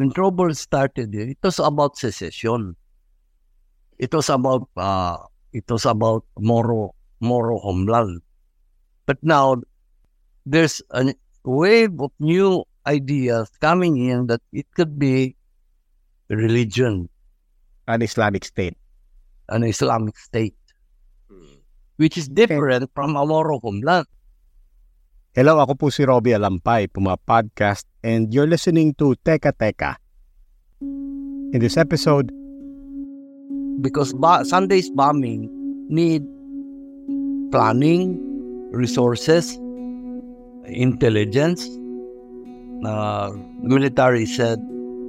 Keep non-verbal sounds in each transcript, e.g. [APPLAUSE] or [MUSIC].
When trouble started, it was about secession. It was about uh, it was about Moro Moro homeland. But now there's a wave of new ideas coming in that it could be religion, An Islamic State. an Islamic state, which is different from a Moro homeland. Hello, ako po si Robbie Alampay, Puma Podcast, and you're listening to Teka Teka. In this episode, because ba- Sunday's bombing need planning, resources, intelligence. Uh, military said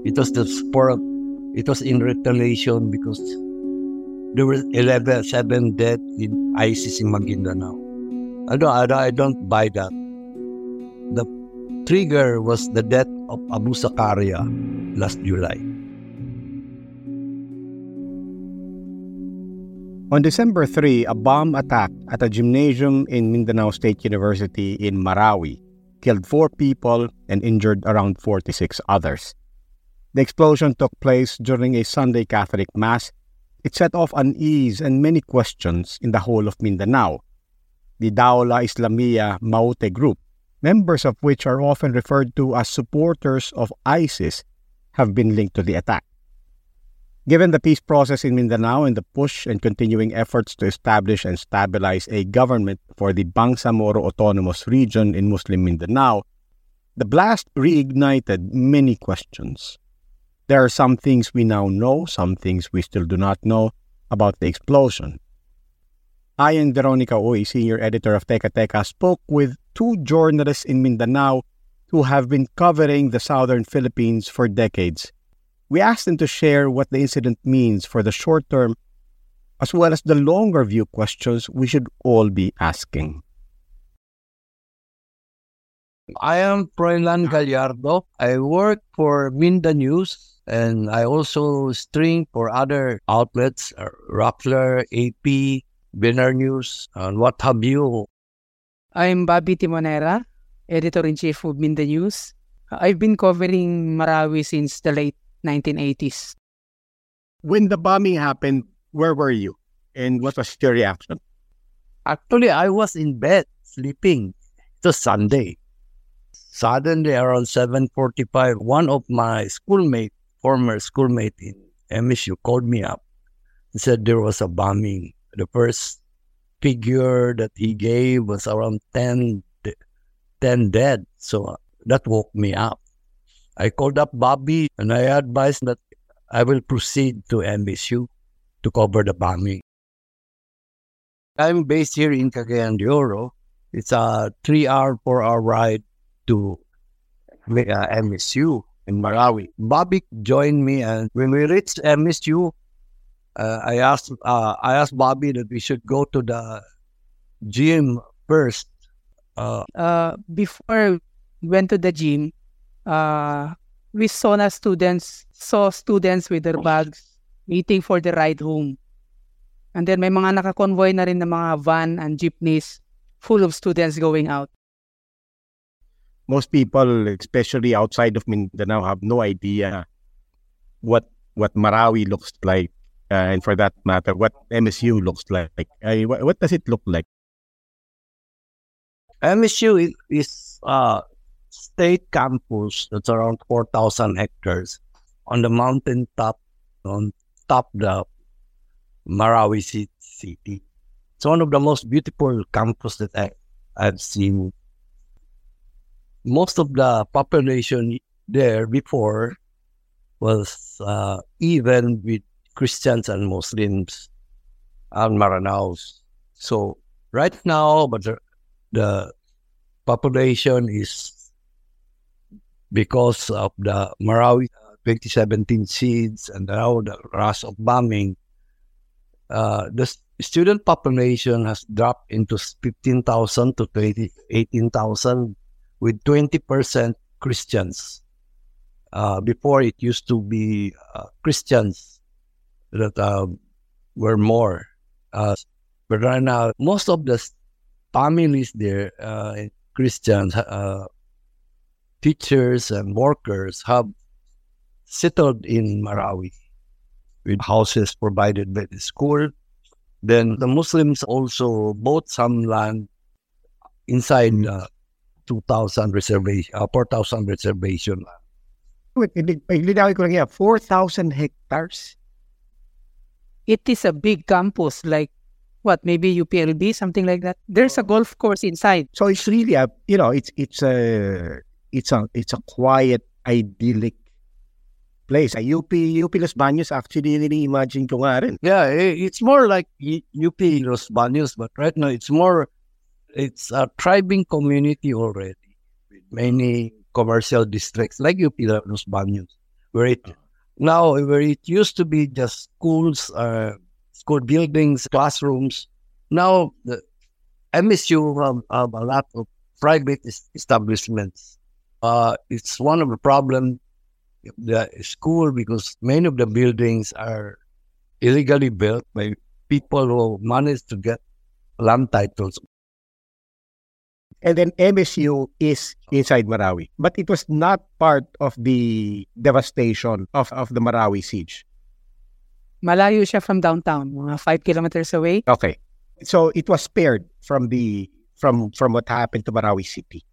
it was the sport. It was in retaliation because there were 11, 7 dead in ISIS in Maguindanao. I I don't, I don't buy that. The trigger was the death of Abu Zakaria last July. on December 3, a bomb attack at a gymnasium in Mindanao State University in Marawi killed four people and injured around 46 others. The explosion took place during a Sunday Catholic Mass. It set off unease and many questions in the whole of Mindanao. The Daula Islamia Maute group, members of which are often referred to as supporters of ISIS, have been linked to the attack. Given the peace process in Mindanao and the push and continuing efforts to establish and stabilize a government for the Bangsamoro Autonomous Region in Muslim Mindanao, the blast reignited many questions. There are some things we now know, some things we still do not know about the explosion. I and Veronica Uy, senior editor of Teka Teka, spoke with two journalists in Mindanao who have been covering the southern Philippines for decades. We asked them to share what the incident means for the short term as well as the longer view questions we should all be asking. I am Froilan Gallardo. I work for Mindanews and I also string for other outlets, uh, Rappler, AP, Winner News, and what have you. I'm Bobby Timonera, editor-in-chief of Mindanews. I've been covering Marawi since the late 1980s. When the bombing happened, where were you? And what was your reaction? Actually, I was in bed sleeping. It was Sunday. Suddenly, around 7.45, one of my schoolmate, former schoolmate in MSU, called me up and said there was a bombing. The first figure that he gave was around 10, 10 dead. So that woke me up. I called up Bobby and I advised that I will proceed to MSU to cover the bombing. I'm based here in Cagayan de Oro. It's a three hour, four hour ride to uh, MSU in Marawi. Bobby joined me, and when we reached MSU, uh, I asked uh, I asked Bobby that we should go to the gym first. Uh, Uh, before we went to the gym, uh, we saw na students, saw students with their bags waiting for the ride home. And then may mga nakakonvoy na rin ng mga van and jeepneys full of students going out. Most people, especially outside of Mindanao, have no idea what what Marawi looks like, uh, and for that matter, what MSU looks like. Uh, what, what does it look like? MSU is, uh, state campus that's around 4,000 hectares on the mountain top, on top the Marawi city. It's one of the most beautiful campus that I, I've seen. Most of the population there before was uh, even with Christians and Muslims and Maranaos. So right now, but the, the population is because of the Marawi uh, 2017 siege and now the rush of bombing. Uh, the student population has dropped into 15,000 to 20, 18,000 with 20% Christians. Uh, before it used to be uh, Christians that uh, were more. Uh, but right now, most of the families there, uh, Christians, uh, teachers and workers have settled in Marawi with houses provided by the school. Then the Muslims also bought some land inside uh, 2,000 reservation, uh, 4,000 reservation land. Wait, linawin ko lang yan, 4,000 hectares? It is a big campus, like what, maybe UPLB, something like that. There's a oh. golf course inside. So it's really a, you know, it's it's a it's a it's a quiet, idyllic place. Uh, a UP UP Los Baños actually really imagine ko nga rin. Yeah, it's more like UP Los Baños, but right now it's more it's a thriving community already with many commercial districts like UP Los Baños, where it oh. Now where it used to be just schools, uh, school buildings, classrooms. Now the MSU have, have a lot of private establishments. Uh, it's one of the problem the school because many of the buildings are illegally built by people who managed to get land titles and then MSU is inside Marawi. But it was not part of the devastation of, of the Marawi siege. Malayo siya from downtown, mga 5 kilometers away. Okay. So it was spared from the from from what happened to Marawi City.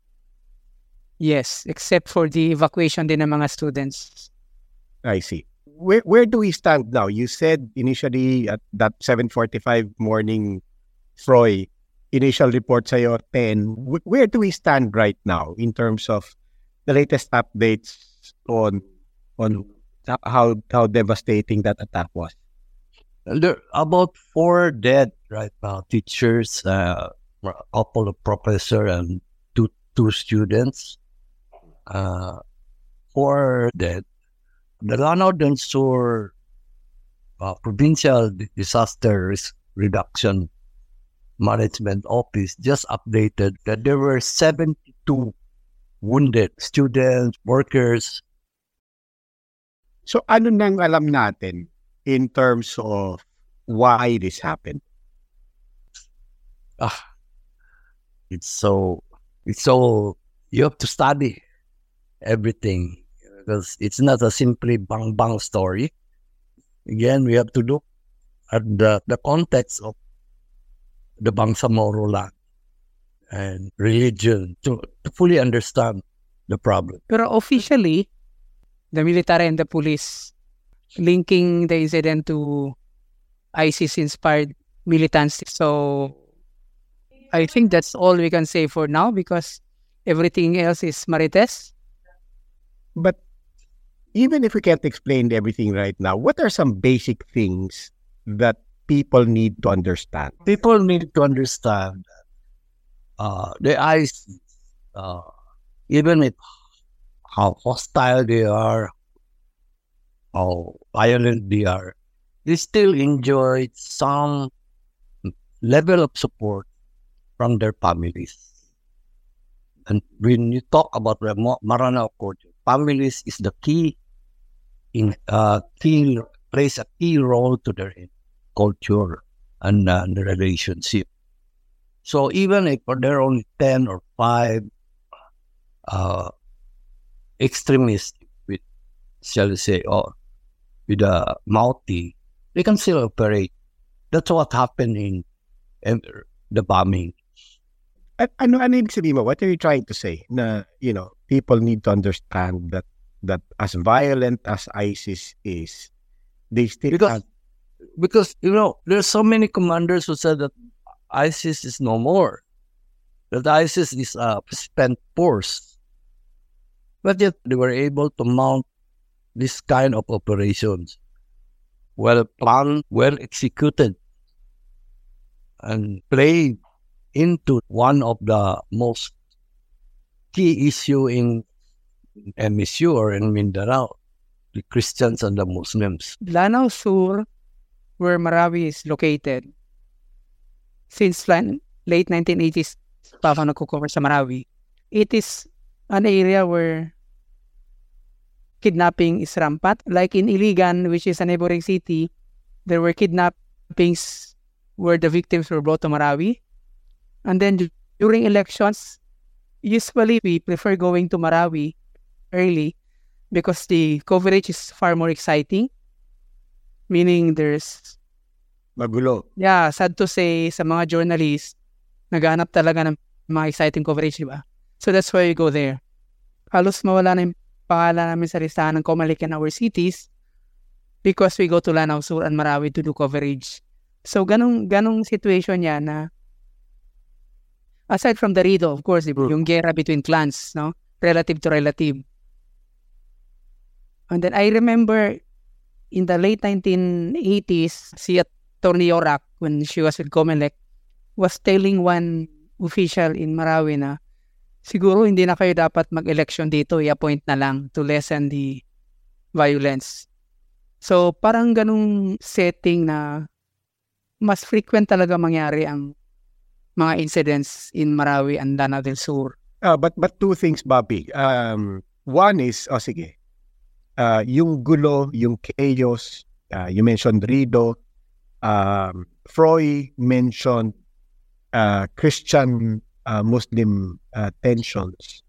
Yes, except for the evacuation din ng mga students. I see. Where where do we stand now? You said initially at that 7:45 morning Froy initial report sa'yo, 10. Where do we stand right now in terms of the latest updates on on how how devastating that attack was? There about four dead right now. Teachers, uh, a couple of professors, and two two students. Uh, four dead. The Lanao del Sur uh, Provincial Disaster Risk Reduction Management Office just updated that there were 72 wounded students, workers. So ano nang alam natin in terms of why this happened? Ah, it's so, it's so, you have to study everything because it's not a simply bang bang story. Again, we have to look at the, the context of the Bangsamoro land and religion to, to fully understand the problem. Pero officially, the military and the police linking the incident to ISIS-inspired militants. So I think that's all we can say for now because everything else is marites. But even if we can't explain everything right now, what are some basic things that people need to understand? People need to understand uh, the eyes, uh, even with how hostile they are, how violent they are, they still enjoy some level of support from their families. And when you talk about the Maranao culture, families is the key in uh, key plays a key role to their culture and, uh, the relationship. So even if there are only 10 or 5 uh, extremists with, shall we say, or with a multi, they can still operate. That's what happened in, in the bombing. Ano ano ibig sabihin mo? What are you trying to say? Na, you know, people need to understand that that as violent as ISIS is, they still Because- have because you know there's so many commanders who said that ISIS is no more, that ISIS is a spent force, but yet they were able to mount this kind of operations, well planned, well executed, and played into one of the most key issue in MSU or in Mindanao, the Christians and the Muslims. Lanao Sur, where Marawi is located, since late 1980s pa ako nagko-cover sa Marawi, it is an area where kidnapping is rampant. Like in Iligan, which is a neighboring city, there were kidnappings where the victims were brought to Marawi. And then during elections, usually we prefer going to Marawi early because the coverage is far more exciting. Meaning there's, magulo. yeah, sad to say, sa mga journalists, naghanap talaga ng mga exciting coverage, di ba? So that's why we go there. Halos mawala na yung pangalan namin sa listahan ng Comelec and our cities because we go to Lanao Sur and Marawi to do coverage. So ganong, ganong situation yan na aside from the rido, of course, di ba, yung gera between clans, no? Relative to relative. And then I remember in the late 1980s, si Atty. Yorak, when she was with Comelec, was telling one official in Marawi na siguro hindi na kayo dapat mag-election dito, i-appoint na lang to lessen the violence. So parang ganung setting na mas frequent talaga mangyari ang mga incidents in Marawi and Lanao del Sur. Uh, but but two things, Bobby. Um, one is, oh sige, uh, yung gulo, yung chaos, uh, you mentioned Rido, um, Freud mentioned uh, Christian uh, Muslim uh, tensions.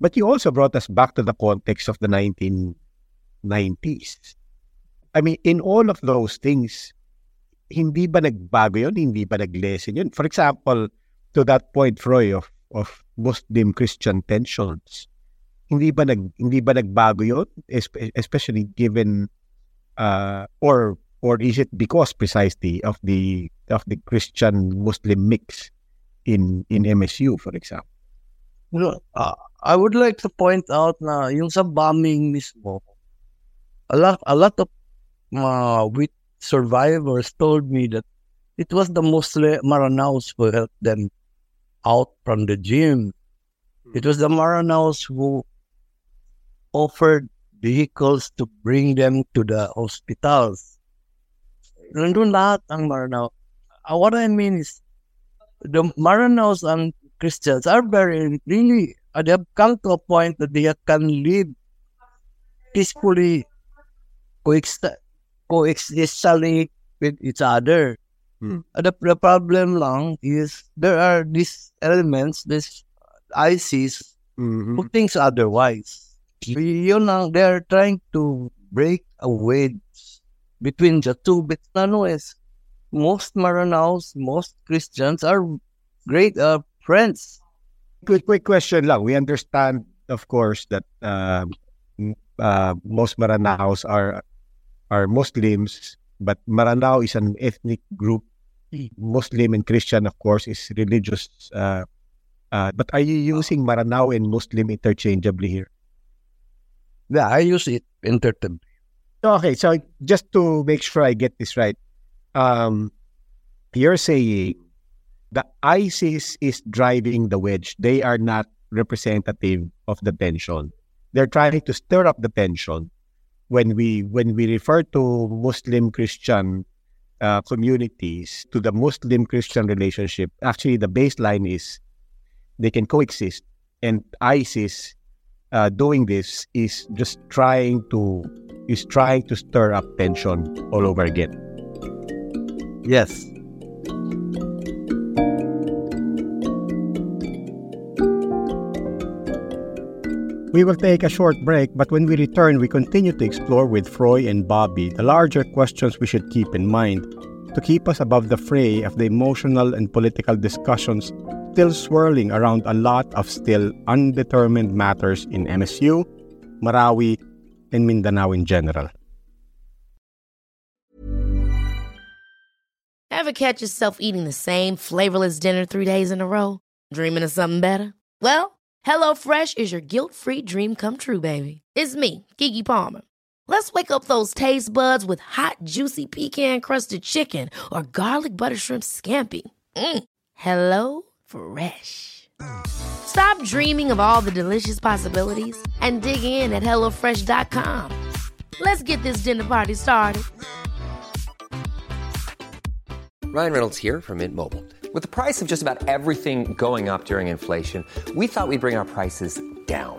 But you also brought us back to the context of the 1990s. I mean, in all of those things, hindi ba nagbago yun? Hindi ba nag-lessen yun? For example, to that point, Freud, of, of Muslim Christian tensions, hindi ba nag hindi ba nagbago yun? Especially given uh, or or is it because precisely of the of the Christian Muslim mix in in MSU for example? You know, uh, I would like to point out na yung sa bombing mismo, a lot, a lot of uh, with survivors told me that it was the Muslim Maranaos who helped them out from the gym. It was the Maranaos who offered vehicles to bring them to the hospitals. Nandun lahat ang Maranao. Uh, what I mean is, the Maranaos and Christians are very, really, uh, they have come to a point that they can live peacefully, coexist, coexistently with each other. Hmm. Uh, the, the problem lang is there are these elements, this ISIS, Mhm. who thinks otherwise. Yun lang, they're trying to break a wedge between the two. Is, most Maranaos, most Christians are great uh, friends. Quick, quick question lang. We understand, of course, that uh, uh, most Maranaos are are Muslims, but Maranao is an ethnic group. Muslim and Christian, of course, is religious. Uh, uh, but are you using Maranao and Muslim interchangeably here? Yeah, I use it interpretably. Okay, so just to make sure I get this right, um, you're saying the ISIS is driving the wedge. They are not representative of the tension. They're trying to stir up the tension. When we when we refer to Muslim Christian uh, communities to the Muslim Christian relationship, actually the baseline is they can coexist, and ISIS uh, doing this is just trying to is trying to stir up tension all over again. Yes. We will take a short break, but when we return, we continue to explore with Froy and Bobby the larger questions we should keep in mind to keep us above the fray of the emotional and political discussions still swirling around a lot of still undetermined matters in MSU, Marawi, and Mindanao in general. Ever catch yourself eating the same flavorless dinner three days in a row? Dreaming of something better? Well, HelloFresh is your guilt free dream come true, baby. It's me, Keke Palmer. Let's wake up those taste buds with hot, juicy pecan crusted chicken or garlic butter shrimp scampi. Mm. Hello Fresh. Stop dreaming of all the delicious possibilities and dig in at HelloFresh.com. Let's get this dinner party started. Ryan Reynolds here from Mint Mobile. With the price of just about everything going up during inflation, we thought we'd bring our prices down.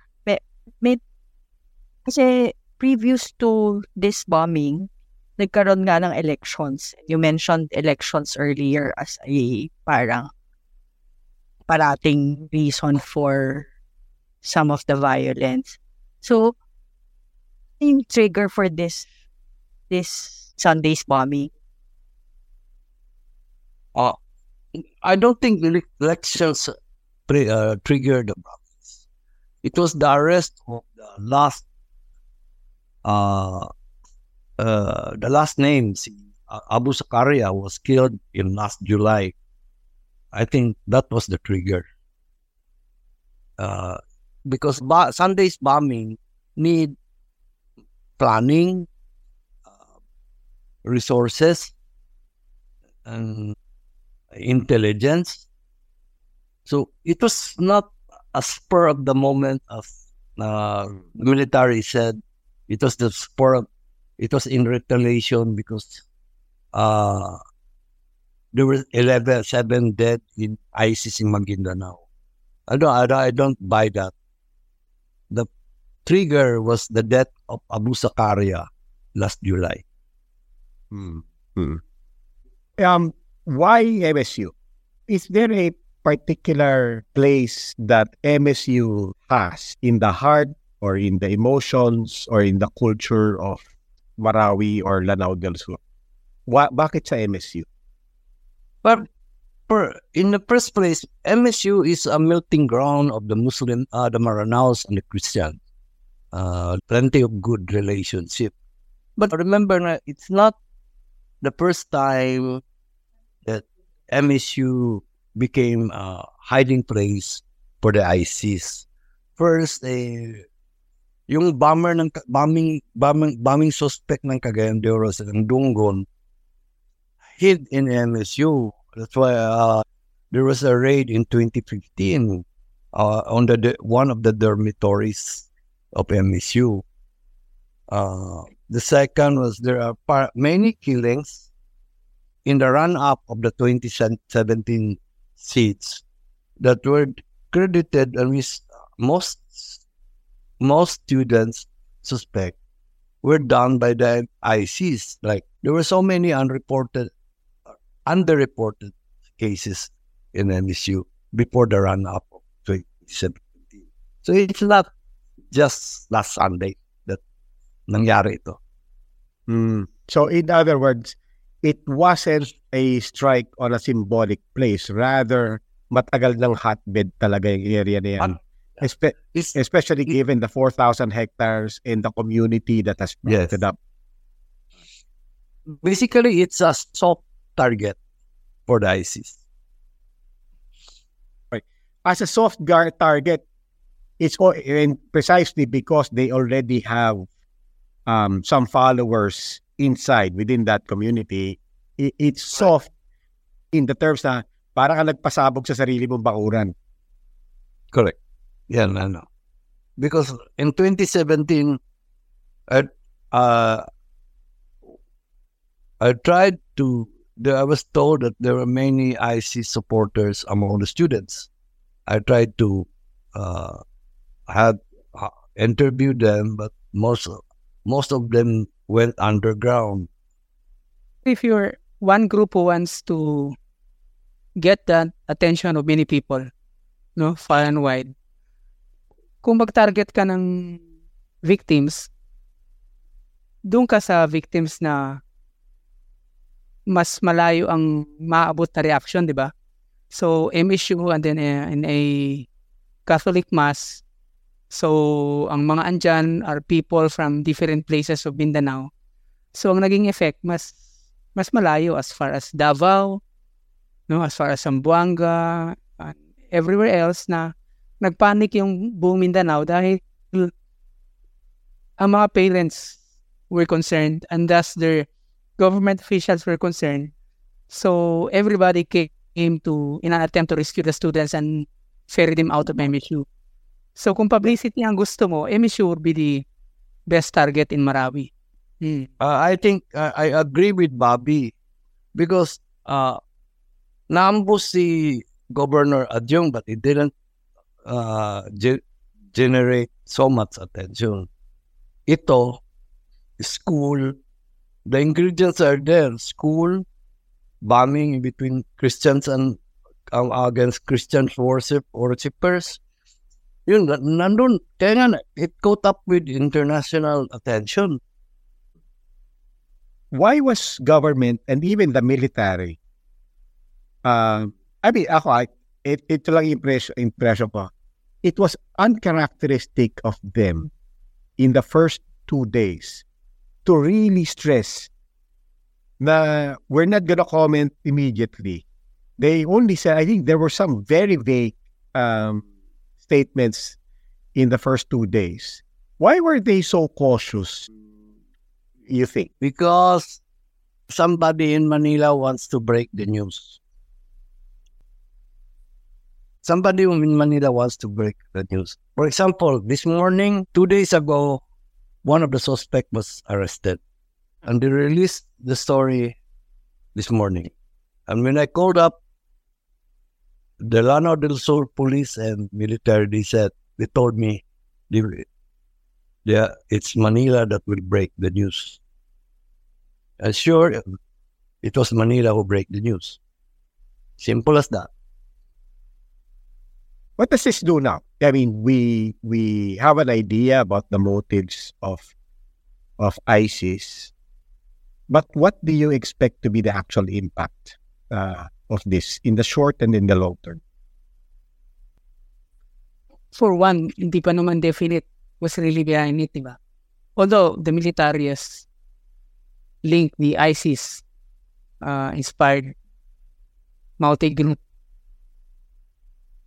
May, kasi previous to this bombing, nagkaroon nga ng elections. You mentioned elections earlier as a parang parating reason for some of the violence. So, yung trigger for this this Sunday's bombing? Uh, I don't think the elections tri- uh, triggered the problems. It was the arrest of the last, uh, uh, the last name, Abu Zakaria was killed in last July. I think that was the trigger. Uh, because ba- Sunday's bombing need planning, uh, resources, and intelligence. So it was not a spur of the moment of uh, military said. It was the spur of, it was in retaliation because uh, there were 11, 7 dead in ISIS in Maguindanao. I don't, I don't, I don't buy that. The trigger was the death of Abu Zakaria last July. Hmm. Um, why MSU? Is there a particular place that MSU has in the heart or in the emotions or in the culture of Marawi or Lanao del Sur? Wa- bakit sa MSU? Well, per, in the first place, MSU is a melting ground of the Muslim, uh, the Maranaos and the Christian. Uh, plenty of good relationship. But remember, it's not the first time that MSU became a hiding place for the ISIS. First, eh, yung bomber ng bombing bombing bombing suspect ng Cagayan de Oro sa Dungon hid in MSU. That's why uh, there was a raid in 2015 uh, on the, one of the dormitories of MSU. Uh, the second was there are many killings in the run-up of the 2017 seats that were credited and with most most students suspect were done by the ISIS. Like there were so many unreported, underreported cases in MSU before the run-up of 2017. So it's not just last Sunday that nangyari ito. Hmm. So in other words, it wasn't a strike on a symbolic place. Rather, matagal ng hotbed talaga yung area na yan. Espe- especially given the 4,000 hectares in the community that has Yes. brought up. basically, it's a soft target for the ISIS. Right. As a soft guard target, it's all, and precisely because they already have um, some followers inside within that community, i- it's soft in the terms na parang ka nagpasabog sa sarili mong bakuran. Correct. Yeah, no, no. Because in 2017, I, uh, I tried to there, I was told that there were many ISIS supporters among the students. I tried to uh, had uh, interviewed them, but most most of them went underground. If you're one group who wants to get the attention of many people, no, far and wide, kung mag-target ka ng victims, doon ka sa victims na mas malayo ang maabot na reaction, di ba? So, MSU and then in a Catholic Mass, so ang mga andyan are people from different places of Mindanao. So, ang naging effect, mas mas malayo as far as Davao, no, as far as Zamboanga, and everywhere else na nagpanic yung buong Mindanao dahil ang mga parents were concerned and thus their government officials were concerned. So everybody came to in an attempt to rescue the students and ferry them out of MSU. So kung publicity ang gusto mo, MSU would be the best target in Marawi. Hmm. Uh, I think uh, I agree with Bobby because uh, naambos si Governor Adjung but it didn't uh, ge- generate so much attention. Ito, school, the ingredients are there. School, bombing between Christians and um, against Christian worship worshippers. Yun, nandun, kaya nga, it caught up with international attention. Why was government and even the military, uh, I mean, ako, I, it, ito lang impression, impression ko, it was uncharacteristic of them in the first two days to really stress na we're not gonna comment immediately. They only said, I think there were some very vague um, statements in the first two days. Why were they so cautious, you think? Because somebody in Manila wants to break the news. Somebody in Manila wants to break the news. For example, this morning, two days ago, one of the suspect was arrested. And they released the story this morning. And when I called up the Lanao del Sur police and military, they said, they told me, they, yeah, it's Manila that will break the news. And sure, it was Manila who break the news. Simple as that. What does this do now? I mean, we we have an idea about the motives of of ISIS, but what do you expect to be the actual impact uh, of this in the short and in the long term? For one, hindi pa naman definite was really behind it, di ba? Although the military has linked the ISIS uh, inspired Maute group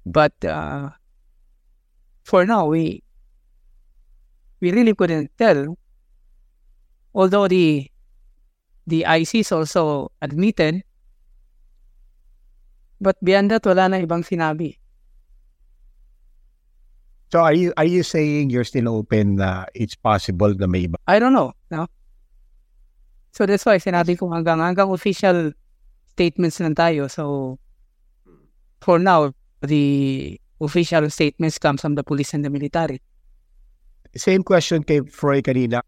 but uh, for now, we we really couldn't tell. Although the the ISIS also admitted, but beyond that, wala na ibang sinabi. So are you are you saying you're still open na it's possible na may iba? I don't know. No? So that's why sinabi ko hanggang hanggang official statements lang tayo. So for now, the official statements come from the police and the military. Same question kay Froy kanina.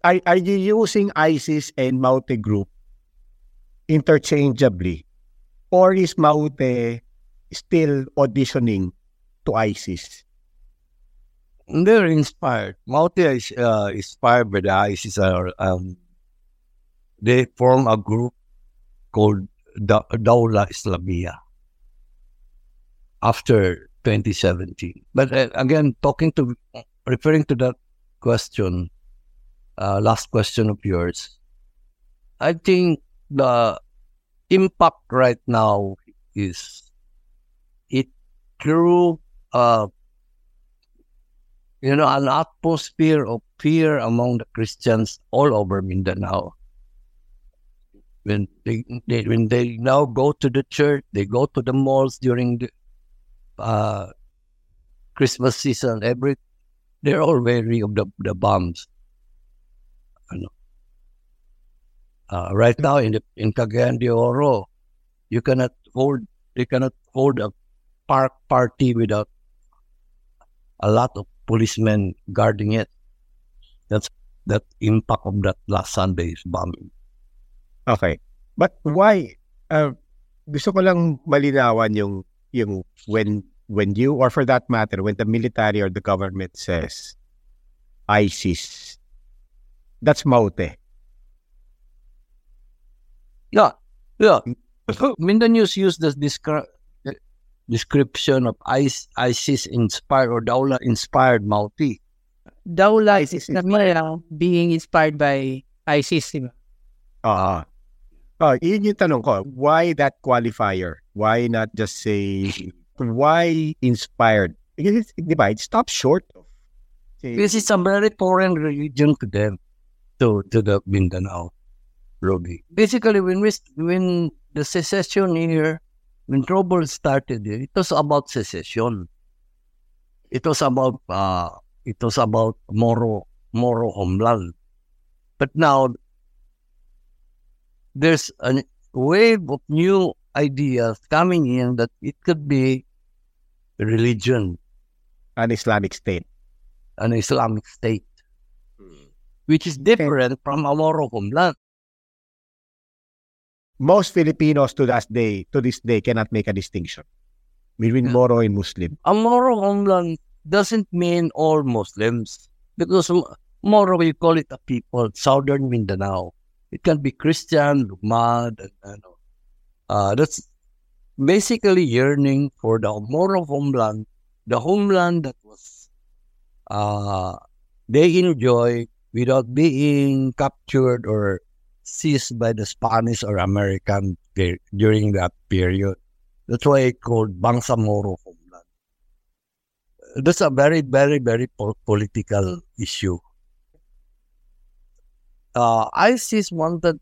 Are, are you using ISIS and Maute Group interchangeably? Or is Maute still auditioning to ISIS? They're inspired. Maute is uh, inspired by the ISIS. Uh, um, they form a group called da- Daula Islamia after 2017. But uh, again, talking to, referring to that question, uh, last question of yours, I think the impact right now is it through uh, you know an atmosphere of fear among the Christians all over Mindanao. When they, they when they now go to the church, they go to the malls during the uh, Christmas season, every they're all wary of the, the bombs. Uh, right now in the, in Cagayan de Oro, you cannot hold you cannot hold a park party without a lot of policemen guarding it. That's that impact of that last Sunday's bombing. Okay. But why uh, gusto ko lang malinawan yung yung when when you or for that matter when the military or the government says ISIS that's Maute. Yeah, yeah. Mindanews use the descri- description of ISIS inspired or Daula inspired Maute. Daula is Islamia being inspired by ISIS, di ba? Ah. Uh, yun yung tanong ko. Why that qualifier? Why not just say, why inspired? Because, it's, di ba, it stops short of. say- Because it's a very foreign religion to them, to to the Mindanao, Roby. Basically, when we when the secession here, when trouble started, it was about secession. It was about uh, it was about Moro Moro homeland. But now there's a wave of new ideas coming in that it could be religion, an Islamic state. an Islamic state, which is different from a Moro homeland. Most Filipinos to this day, to this day, cannot make a distinction between Yeah. Moro and Muslim. A Moro homeland doesn't mean all Muslims because Moro, we call it a people, southern Mindanao. It can be Christian, Lumad, and ano. Uh, that's basically yearning for the Moro homeland, the homeland that was uh, they enjoy without being captured or seized by the Spanish or American during that period. That's why it's called Bangsamoro homeland. That's a very, very, very po- political issue. Uh, ISIS wanted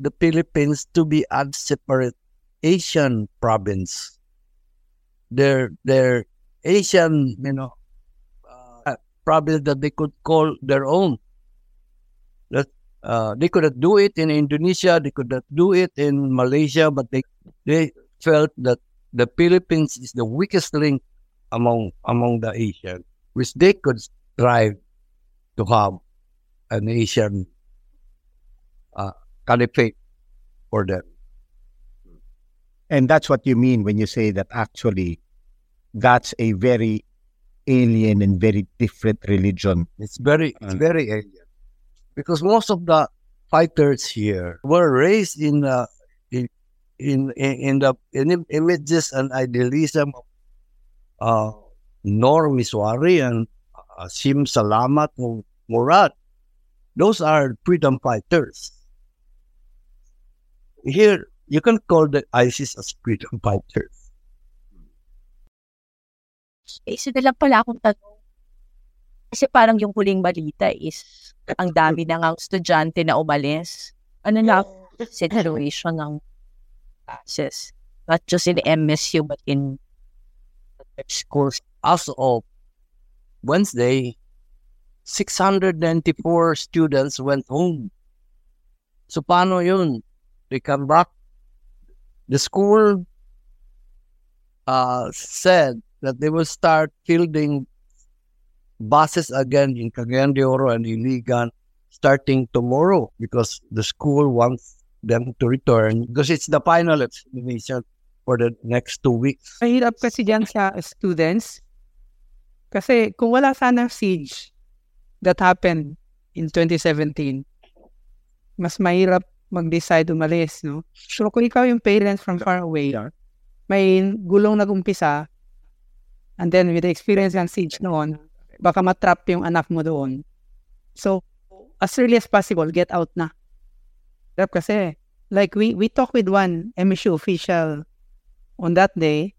the Philippines to be a separate Asian province. Their their Asian, you know, uh, province that they could call their own. Uh, they could not do it in Indonesia, they could not do it in Malaysia, but they they felt that the Philippines is the weakest link among among the Asian, which they could strive to have an Asian uh, caliphate for them. And that's what you mean when you say that actually that's a very alien and very different religion. It's very it's very alien because most of the fighters here were raised in uh, in in in, the in im- images and idealism of uh, Nor Miswari and uh, Sim Salamat Mu- Murad. Those are freedom fighters. Here, you can call the ISIS as freedom [LAUGHS] fighters. Eh, isa na lang pala akong tanong. Kasi parang yung huling balita is ang dami na ngang estudyante na umalis. Ano na situation ng classes? Not just in MSU but in schools. As of Wednesday, 694 students went home. So paano yun? They come back. The school uh, said that they will start fielding buses again in Cagayan de Oro and Iligan starting tomorrow because the school wants them to return because it's the final examination for the next two weeks. Mahirap kasi dyan sa students. Kasi kung wala sana siege that happened in 2017, mas mahirap mag-decide umalis, no? So kung ikaw yung parents from far away, may gulong nag-umpisa, and then with the experience ng siege noon, baka matrap yung anak mo doon. So, as early as possible, get out na. Hirap kasi, like we we talked with one MSU official on that day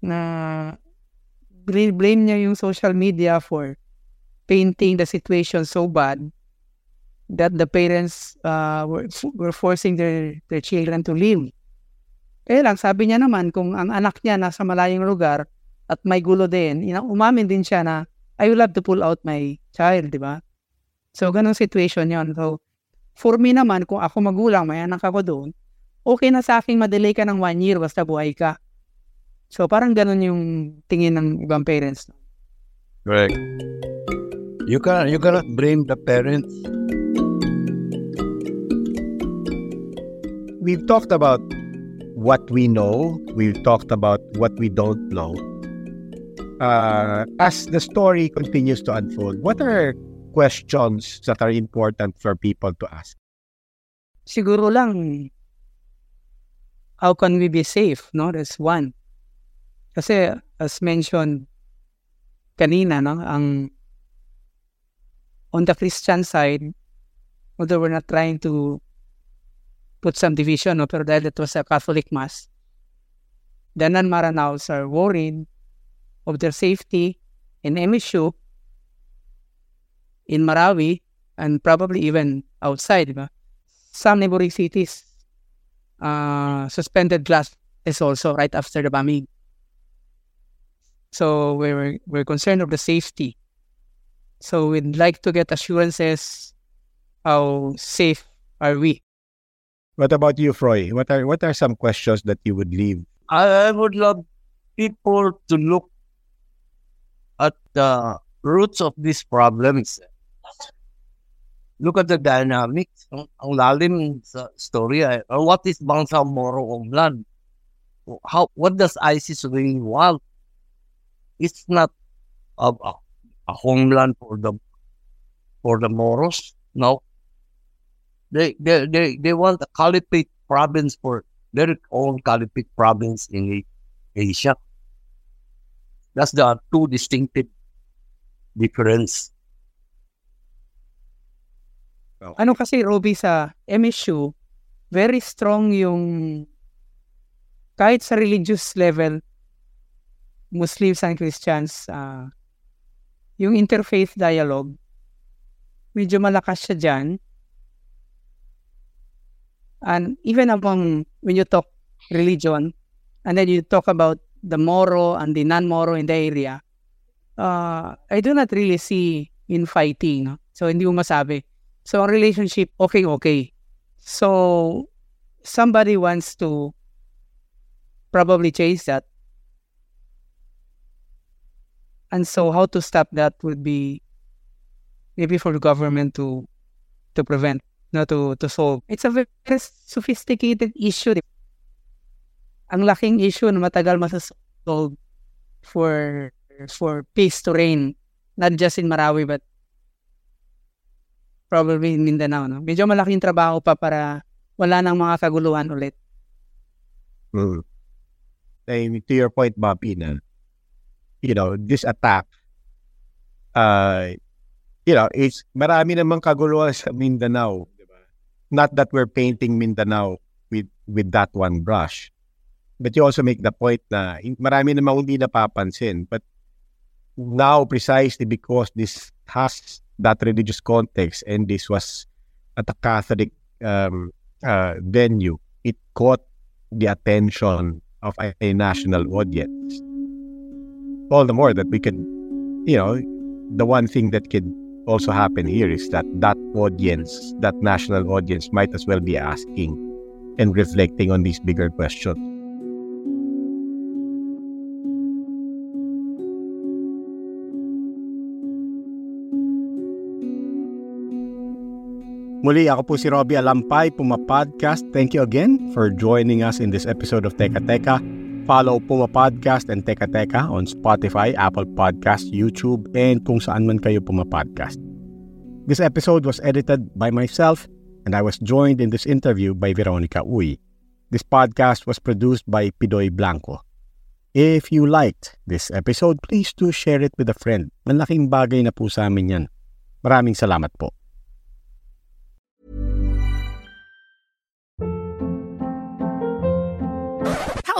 na blame, niya yung social media for painting the situation so bad that the parents uh, were, were forcing their, their children to leave. Kaya lang, sabi niya naman, kung ang anak niya nasa malayong lugar at may gulo din, umamin din siya na, I will have to pull out my child, di ba? So, ganong situation yon So, For me naman, kung ako magulang, may anak ako doon, okay na sa akin madelay ka ng one year basta buhay ka. So parang ganun yung tingin ng ibang parents. Correct. You can you cannot blame the parents. We've talked about what we know. We've talked about what we don't know. Uh, as the story continues to unfold, what are questions that are important for people to ask? Siguro lang, how can we be safe? No, that's one. Kasi as mentioned kanina, no, ang on the Christian side, although we're not trying to put some division, no, pero dahil it was a Catholic Mass, the non-Maranaos are worried of their safety in MSU, in Marawi, and probably even outside. Some neighboring cities uh, suspended class is also right after the bombing. So we're we're concerned of the safety. So we'd like to get assurances how safe are we. What about you, Froy? What are what are some questions that you would leave? I would love people to look at the roots of these problems. Look at the dynamics. Ang, ang lalim sa story. Uh, what is Bangsamoro homeland? How, what does ISIS really want? It's not a, a, a homeland for the for the Moros. No. They, they, they, they want a caliphate province for their own caliphate province in Asia. That's the two distinctive difference. Ano kasi, Roby, sa MSU, very strong yung kahit sa religious level, Muslims and Christians, uh, yung interfaith dialogue, medyo malakas siya dyan. And even among, when you talk religion, and then you talk about the Moro and the non-Moro in the area, uh, I do not really see infighting. So, hindi mo masabi. So, ang relationship, okay, okay. So, somebody wants to probably chase that. And so, how to stop that would be maybe for the government to to prevent, not to, to solve. It's a very sophisticated issue. Ang laking issue na matagal masasolve for for peace to reign, not just in Marawi, but probably in Mindanao. No? Medyo malaking trabaho pa para wala nang mga kaguluhan ulit. Mm. And to your point, Bobby, na, you know, this attack, uh, you know, it's marami namang kaguluhan sa Mindanao. Not that we're painting Mindanao with with that one brush. But you also make the point na marami namang hindi napapansin. But now, precisely because this has that religious context and this was at a Catholic um, uh, venue, it caught the attention of a, a national audience. All the more that we can, you know, the one thing that could also happen here is that that audience, that national audience, might as well be asking and reflecting on these bigger questions. Muli, ako po si Robbie Alampay, Puma Podcast. Thank you again for joining us in this episode of Teka Teka. Follow Puma Podcast and Teka Teka on Spotify, Apple Podcast, YouTube, and kung saan man kayo Puma Podcast. This episode was edited by myself, and I was joined in this interview by Veronica Uy. This podcast was produced by Pidoy Blanco. If you liked this episode, please do share it with a friend. Malaking bagay na po sa amin yan. Maraming salamat po.